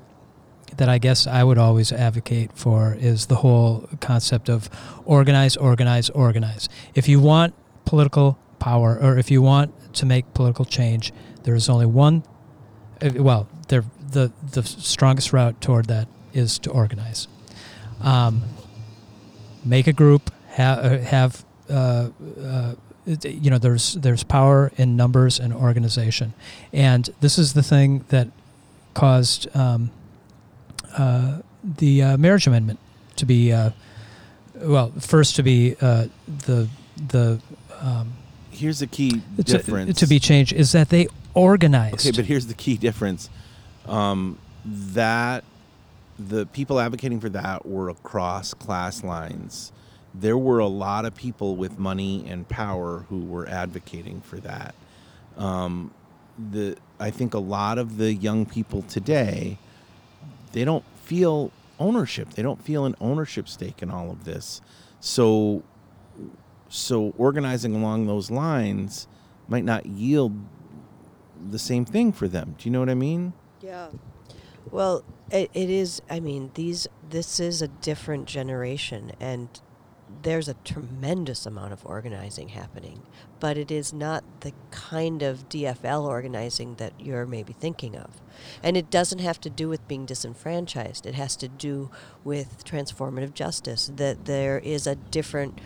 that I guess I would always advocate for is the whole concept of organize, organize, organize. If you want political power, or if you want to make political change, there is only one. uh, Well, there the the strongest route toward that is to organize. Um, make a group. Have have uh, uh, you know there's there's power in numbers and organization, and this is the thing that caused um, uh, the uh, marriage amendment to be uh, well first to be uh, the the um, Here's the key to, difference. to be changed is that they organized. Okay, but here's the key difference. Um, that the people advocating for that were across class lines. There were a lot of people with money and power who were advocating for that. Um, the I think a lot of the young people today, they don't feel ownership. They don't feel an ownership stake in all of this. So, so organizing along those lines might not yield the same thing for them. Do you know what I mean? Yeah. Well, it, it is. I mean, these. This is a different generation, and there's a tremendous amount of organizing happening. But it is not the kind of DFL organizing that you're maybe thinking of, and it doesn't have to do with being disenfranchised. It has to do with transformative justice. That there is a different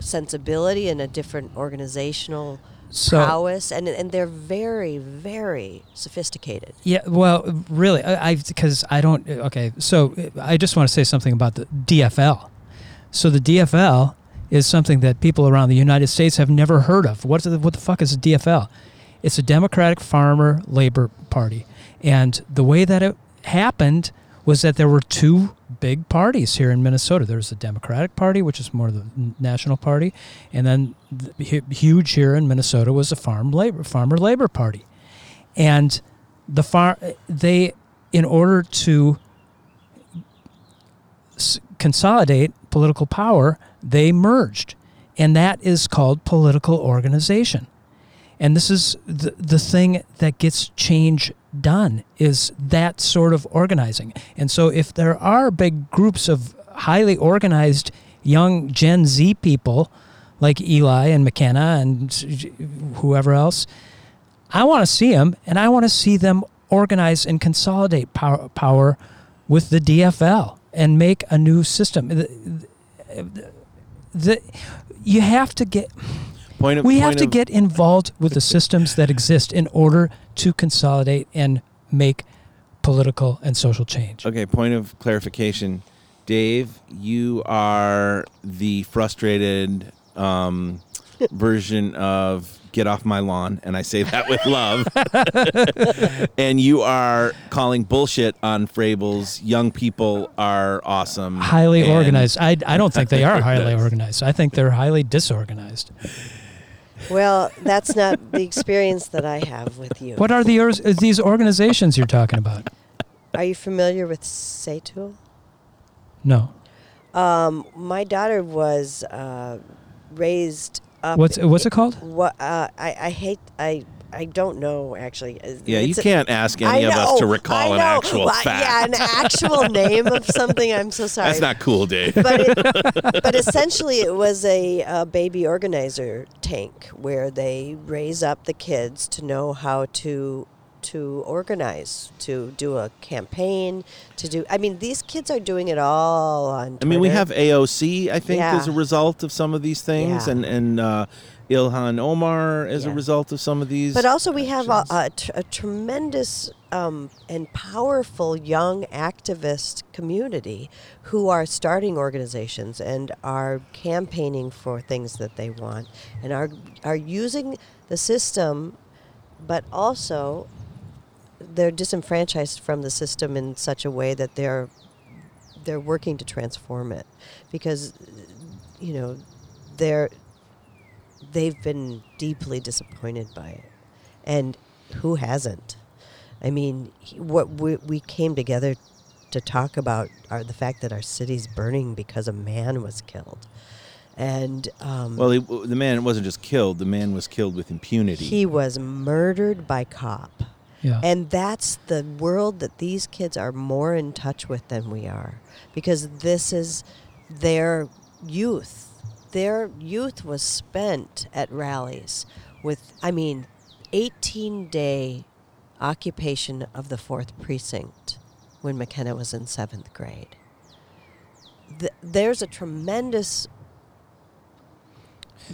sensibility and a different organizational So- prowess, and and they're very, very sophisticated. Yeah, well, really, I because I, don't. Okay, so I just want to say something about the DFL. So the DFL is something that people around the United States have never heard of. What the, what the fuck is a DFL? It's a Democratic Farmer Labor Party, and the way that it happened was that there were two big parties here in Minnesota. There's the Democratic Party, which is more the national party, and then the, huge here in Minnesota was the Farm Labor Farmer Labor Party, and the far they in order to consolidate political power they merged. And that is called political organization. And this is the, the thing that gets change done is that sort of organizing. And so if there are big groups of highly organized young Gen Z people like Eli and McKenna and whoever else, I want to see them and I want to see them organize and consolidate power, power with the DFL and make a new system. The, the, the, you have to get Point of, we have to get involved with the systems that exist in order to consolidate and make political and social change. Okay, point of clarification. Dave, you are the frustrated um, version of get off my lawn, and I say that with love. and you are calling bullshit on Frables. Young people are awesome. Highly and- organized. I, I don't think they are highly organized. I think they're highly disorganized. Well, that's not the experience that I have with you. What are the ors- uh, these organizations you're talking about? Are you familiar with Satul? No. Um, my daughter was uh, raised up. What's what's it called? What uh, I I hate I I don't know actually. Yeah, you It's a- can't ask I any of us to recall an actual Well, fact. Yeah, an actual name of something. I'm so sorry. That's not cool, Dave. but it, but essentially it was a, uh baby organizer tank where they raise up the kids to know how to to organize to do a campaign to do i mean these kids are doing it all on I mean, we have AOC, I think, as a result of some of these things, Yeah. and and uh, Ilhan Omar as a result of some of these. but also we have a, actions. a, tr- a tremendous um, and powerful young activist community who are starting organizations and are campaigning for things that they want and are are using the system but also they're disenfranchised from the system in such a way that they're they're working to transform it because you know they're they've been deeply disappointed by it. And who hasn't? I mean what we, we came together to talk about are the fact that our city's burning because a man was killed. And um, well, he, the man wasn't just killed; the man was killed with impunity. he was murdered by cop Yeah. and that's the world that these kids are more in touch with than we are because this is their youth. Their youth was spent at rallies with, I mean, 18 day occupation of the fourth precinct when McKenna was in seventh grade. Th- there's a tremendous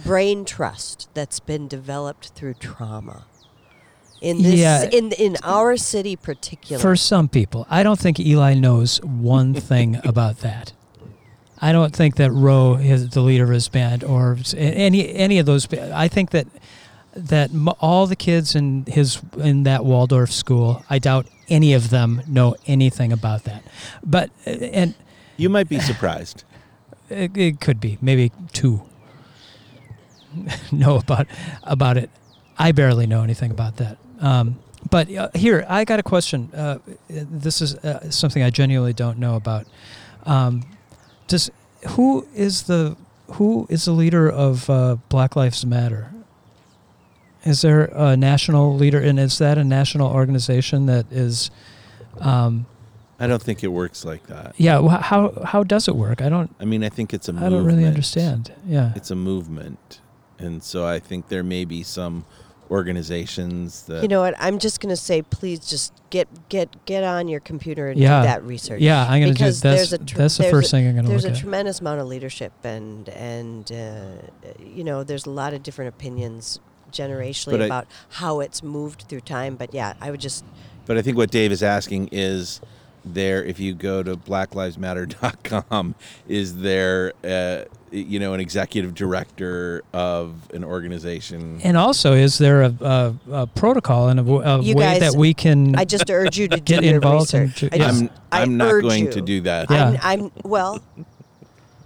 brain trust that's been developed through trauma in this Yeah. in in our city particularly For some people, I don't think Eli knows one thing about that. I don't think that Roe is the leader of his band or any any of those. I think that that m- all the kids in his in that Waldorf school, I doubt any of them know anything about that. But uh, and you might be surprised. it, it could be maybe two know about about it. I barely know anything about that. Um, but uh, here, I got a question. Uh, this is uh, something I genuinely don't know about. Um, does who is the who is the leader of uh, Black Lives Matter? Is there a national leader, and is that a national organization that is? Um, I don't think it works like that. yeah. wh- How how does it work? I don't. I mean, I think it's a. I don't really understand. Yeah. It's a movement, and so I think there may be some organizations that. You know what? I'm just going to say, please just get get get on your computer and Yeah. do that research. Yeah, I'm gonna do because that's a tr- that's the first a- thing I'm gonna do that. There's a at. tremendous amount of leadership and and uh, you know there's a lot of different opinions generationally But I- about how it's moved through time. But yeah, I would just But I think what Dave is asking is there if you go to blacklivesmatter.com is there uh, you know an executive director of an organization And also, is there a, a, a protocol and a, w- a You way guys- that we can I just urge you to get your involved in research. I yeah. just- I'm I I'm not going you. to do that. Yeah. I'm, I'm well.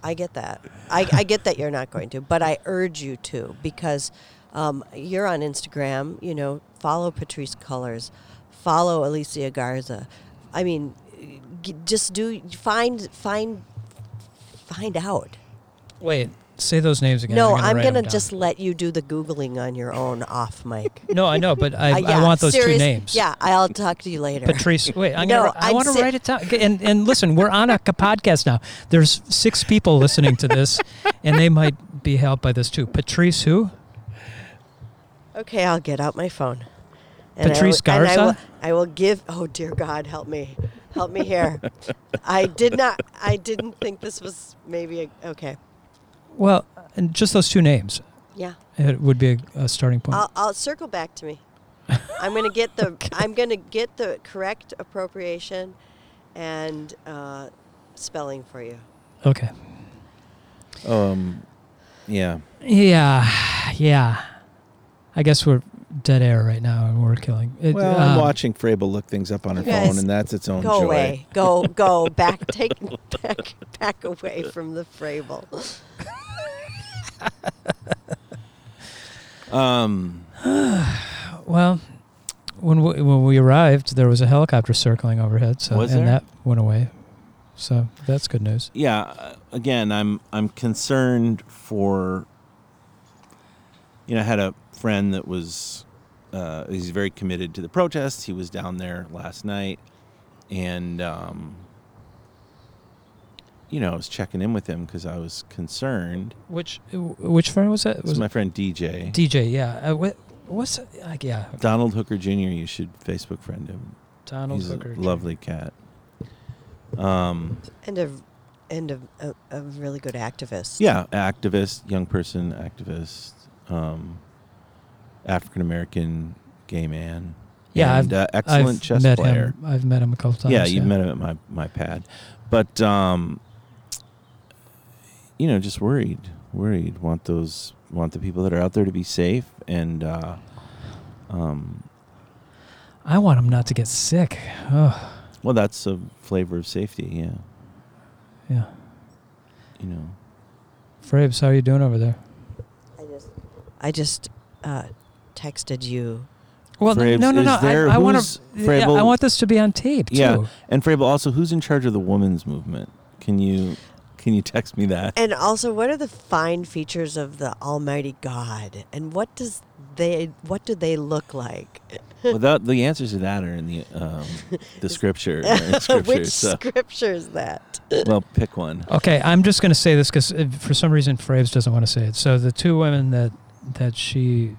I get that. I, I get that you're not going to, but I urge you to because um, you're on Instagram. You know, follow Patrisse Cullors, follow Alicia Garza. I mean, g- just do find find find out. wait? say those names again. no, I'm I'm gonna just let you do the googling on your own off mic. No, I know, but I, Uh, yeah, I want those serious- two names. Yeah, I'll talk to you later. Patrisse, wait, I'm No, gonna. I want to si- write it down. And and listen, we're on a podcast now. There's six people listening to this, and they might be helped by this too. Patrisse, who? Okay, I'll get out my phone. I Patrisse will- and I will, Garza? I will give. Oh dear God, help me, help me here. I did not. I didn't think this was maybe a, okay. Well, and just those two names. Yeah, It would be a, a starting point. I'll, I'll circle back to me. I'm gonna get the. I'm gonna get the correct appropriation, and uh, spelling for you. okay. Um, yeah. Yeah, yeah. I guess we're dead air right now, and we're killing. It, Well, I'm um, watching Frabel look things up on her guys phone, and that's its own Go joy. away. Go go back. Take back back away from the Frable. Um, Well, when we, when we arrived, there was a helicopter circling overhead, so Was and there? that went away. So that's good news. yeah. uh, Again, I'm I'm concerned for. You know, I had a friend that was. Uh, he's very committed to the protests. He was down there last night, and um, you know, I was checking in with him because I was concerned. Which which friend was that? It Was was my friend DJ. DJ? Yeah. Uh, what, what's like? Yeah. Donald Hooker Jr. You should Facebook friend him. Donald He's Hooker. a lovely cat. Um, And a and a, a, a really good activist. yeah, activist, young person activist, um, African American gay man. Yeah, and, uh, excellent I've chess met player. him. I've met him a couple times. yeah, you've met him at my my pad, but um, you know, just worried, worried. Want those, want the people that are out there to be safe, and uh, um, I want them not to get sick. Oh, well, that's a flavor of safety. Yeah, yeah. you know. Frabes, how are you doing over there? I just I just uh, texted you. Well, Frabes, no, no, no. there- I, I want who's- to. Yeah, I want this to be on tape too. Yeah, and Frabel, also, who's in charge of the women's movement? Can you can you text me that? And also, what are the fine features of the Almighty God? And what does they what do they look like? Without the answers to that are in the um, the scripture. scripture, Which so- scripture is that? well, pick one. Okay, I'm just going to say this because for some reason Fraves doesn't want to say it. So the two women that that she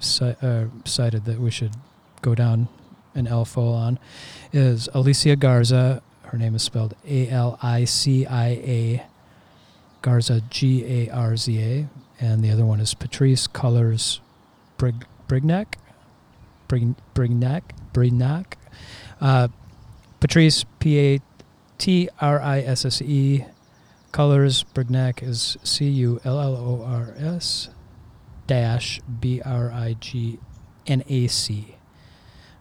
ci- uh, cited that we should go down an LFO on is Alicia Garza. Her name is spelled A L I C I A. Garza G A R Z A, and the other one is Patrisse Cullors Brig Brignac. Brig Brignac Brignac. Uh, Patrisse P A T R I S S E. Cullors Brignac is C U L L O R S dash B R I G N A C.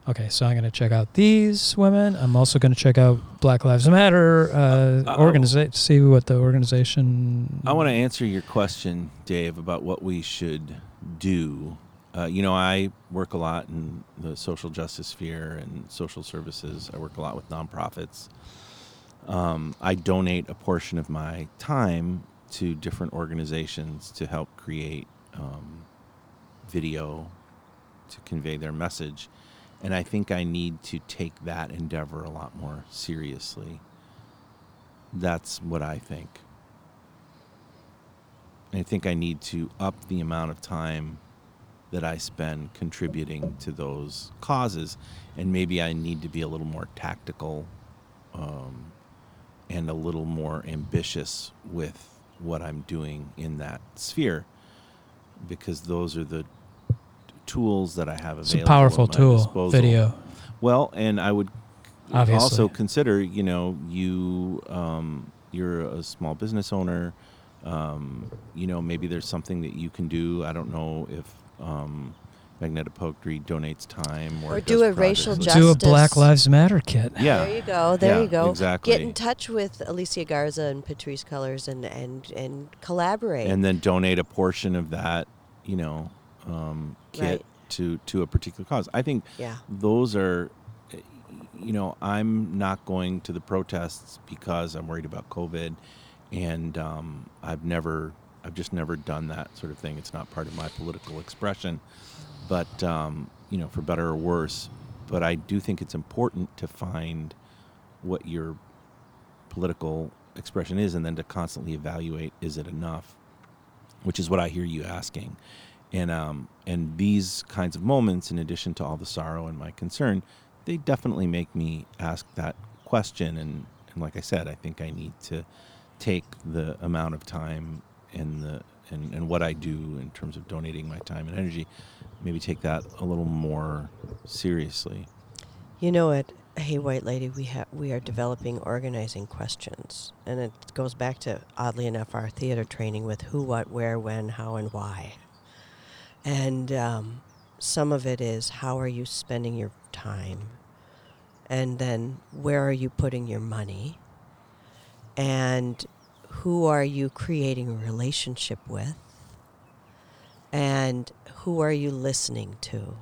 Okay, so I'm going to check out these women. I'm also going to check out Black Lives Matter uh, Uh, organiza- see what the organization. I want to answer your question, Dave, about what we should do. Uh, you know, I work a lot in the social justice sphere and social services. I work a lot with nonprofits. Um, I donate a portion of my time to different organizations to help create um, video to convey their message. And I think I need to take that endeavor a lot more seriously. That's what I think. I think I need to up the amount of time that I spend contributing to those causes, and maybe I need to be a little more tactical um, and a little more ambitious with what I'm doing in that sphere, because those are the tools that I have available. It's a powerful tool, disposal. video. Well, and I would Obviously. also consider, you know, you um, you're a small business owner. Um, you know, maybe there's something that you can do. I don't know if um, Magnetic Poetry donates time or, Or do a racial projects. justice- Do a Black Lives Matter kit. Yeah. There you go. There Yeah, you go. exactly. Get in touch with Alicia Garza and Patrisse Cullors and and and collaborate. and then donate a portion of that, you know, um, kit Right. to to a particular cause. I think yeah. those are you know i'm not going to the protests because i'm worried about covid and um, i've never I've just never done that sort of thing. It's not part of my political expression, but um, you know, for better or worse. But I do think it's important to find what your political expression is, and then to constantly evaluate: is it enough? Which is what I hear you asking, and um, and these kinds of moments, in addition to all the sorrow and my concern, they definitely make me ask that question. And, and like I said, I think I need to take the amount of time and the and, and what I do in terms of donating my time and energy, maybe take that a little more seriously. You know what? Hey, White Lady, we have we are developing organizing questions, and it goes back to oddly enough our theater training with who, what, where, when, how, and why. And um, some of it is how are you spending your time, and then where are you putting your money, and who are you creating a relationship with, and who are you listening to?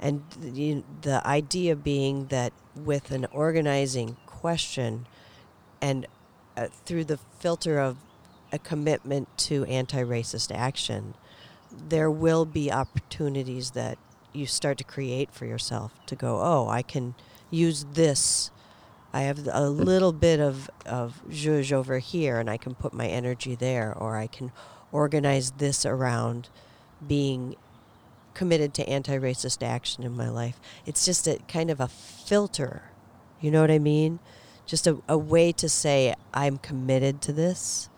And the, the idea being that with an organizing question and uh, through the filter of a commitment to anti-racist action there will be opportunities that you start to create for yourself to go oh i can use this. I have a little bit of of zhuzh over here and i can put my energy there or i can organize this around being committed to anti-racist action in my life. It's just a kind of a filter. You know what I mean? Just a, a way to say I'm committed to this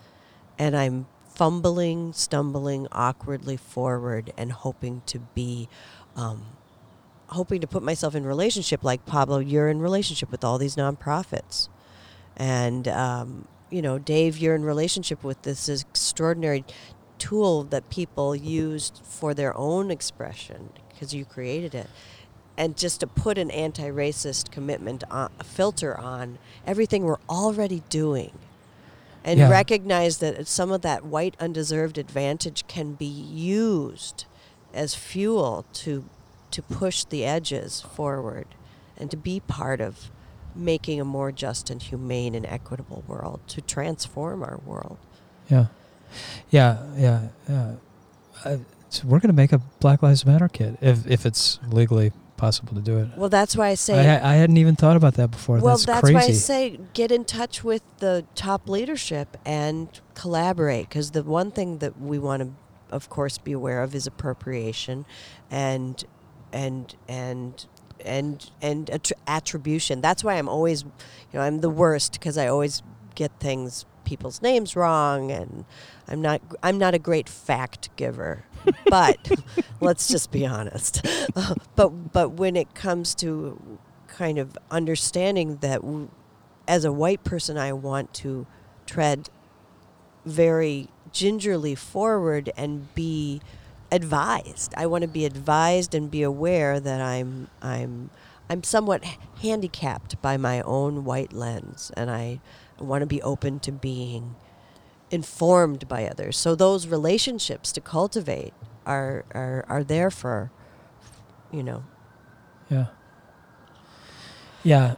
and I'm fumbling, stumbling awkwardly forward and hoping to be um, hoping to put myself in relationship like Pablo, you're in relationship with all these nonprofits. And um, you know, Dave, you're in relationship with this extraordinary tool that people used for their own expression because you created it and just to put an anti-racist commitment on, a filter on everything we're already doing and Yeah. recognize that some of that white undeserved advantage can be used as fuel to to push the edges forward and to be part of making a more just and humane and equitable world to transform our world Yeah, yeah, yeah, yeah. Uh, so we're gonna make a Black Lives Matter kit if if it's legally possible to do it. well that's why i say I, I hadn't even thought about that before. Well, that's, that's, crazy. why I say get in touch with the top leadership and collaborate. Because the one thing that we want to, of course, be aware of is appropriation, and and and and and attr- attribution. That's why I'm always, you know, I'm the worst because I always get things people's names wrong, and I'm not I'm not a great fact giver. but let's just be honest. but but when it comes to kind of understanding that w- as a white person, I want to tread very gingerly forward and be advised. I want to be advised and be aware that I'm I'm I'm somewhat handicapped by my own white lens, and I want to be open to being informed by others. So those relationships to cultivate are are, are there for you know yeah, yeah,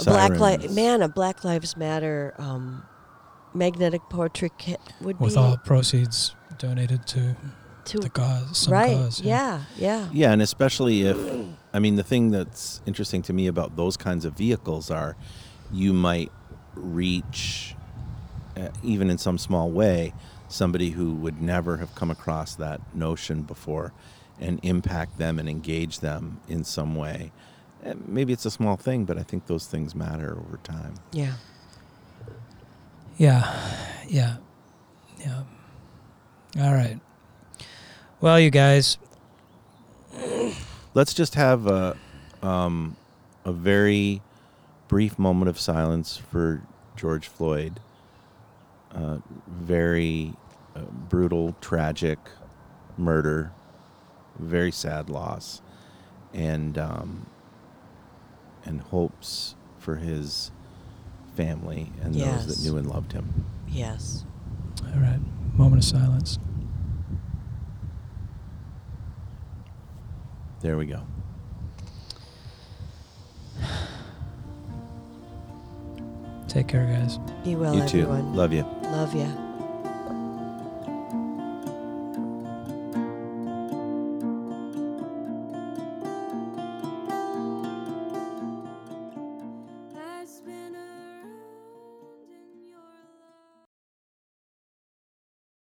A Black Li- man, a Black Lives Matter um, magnetic portrait kit would with be all proceeds donated to to the cause, some right. cause. yeah, yeah, Yeah, and especially if, I mean, the thing that's interesting to me about those kinds of vehicles are you might reach, uh, even in some small way, somebody who would never have come across that notion before and impact them and engage them in some way. Uh, Maybe it's a small thing, but I think those things matter over time. yeah. Yeah, yeah, yeah. All right. Well, you guys, Let's just have a, um, a very brief moment of silence for George Floyd. Uh, very uh, brutal, tragic murder, very sad loss, and um, and hopes for his family and those that knew and loved him. Yes. all right. Moment of silence. There we go. Take care, guys. Be well, you too. everyone. Love you. Love ya.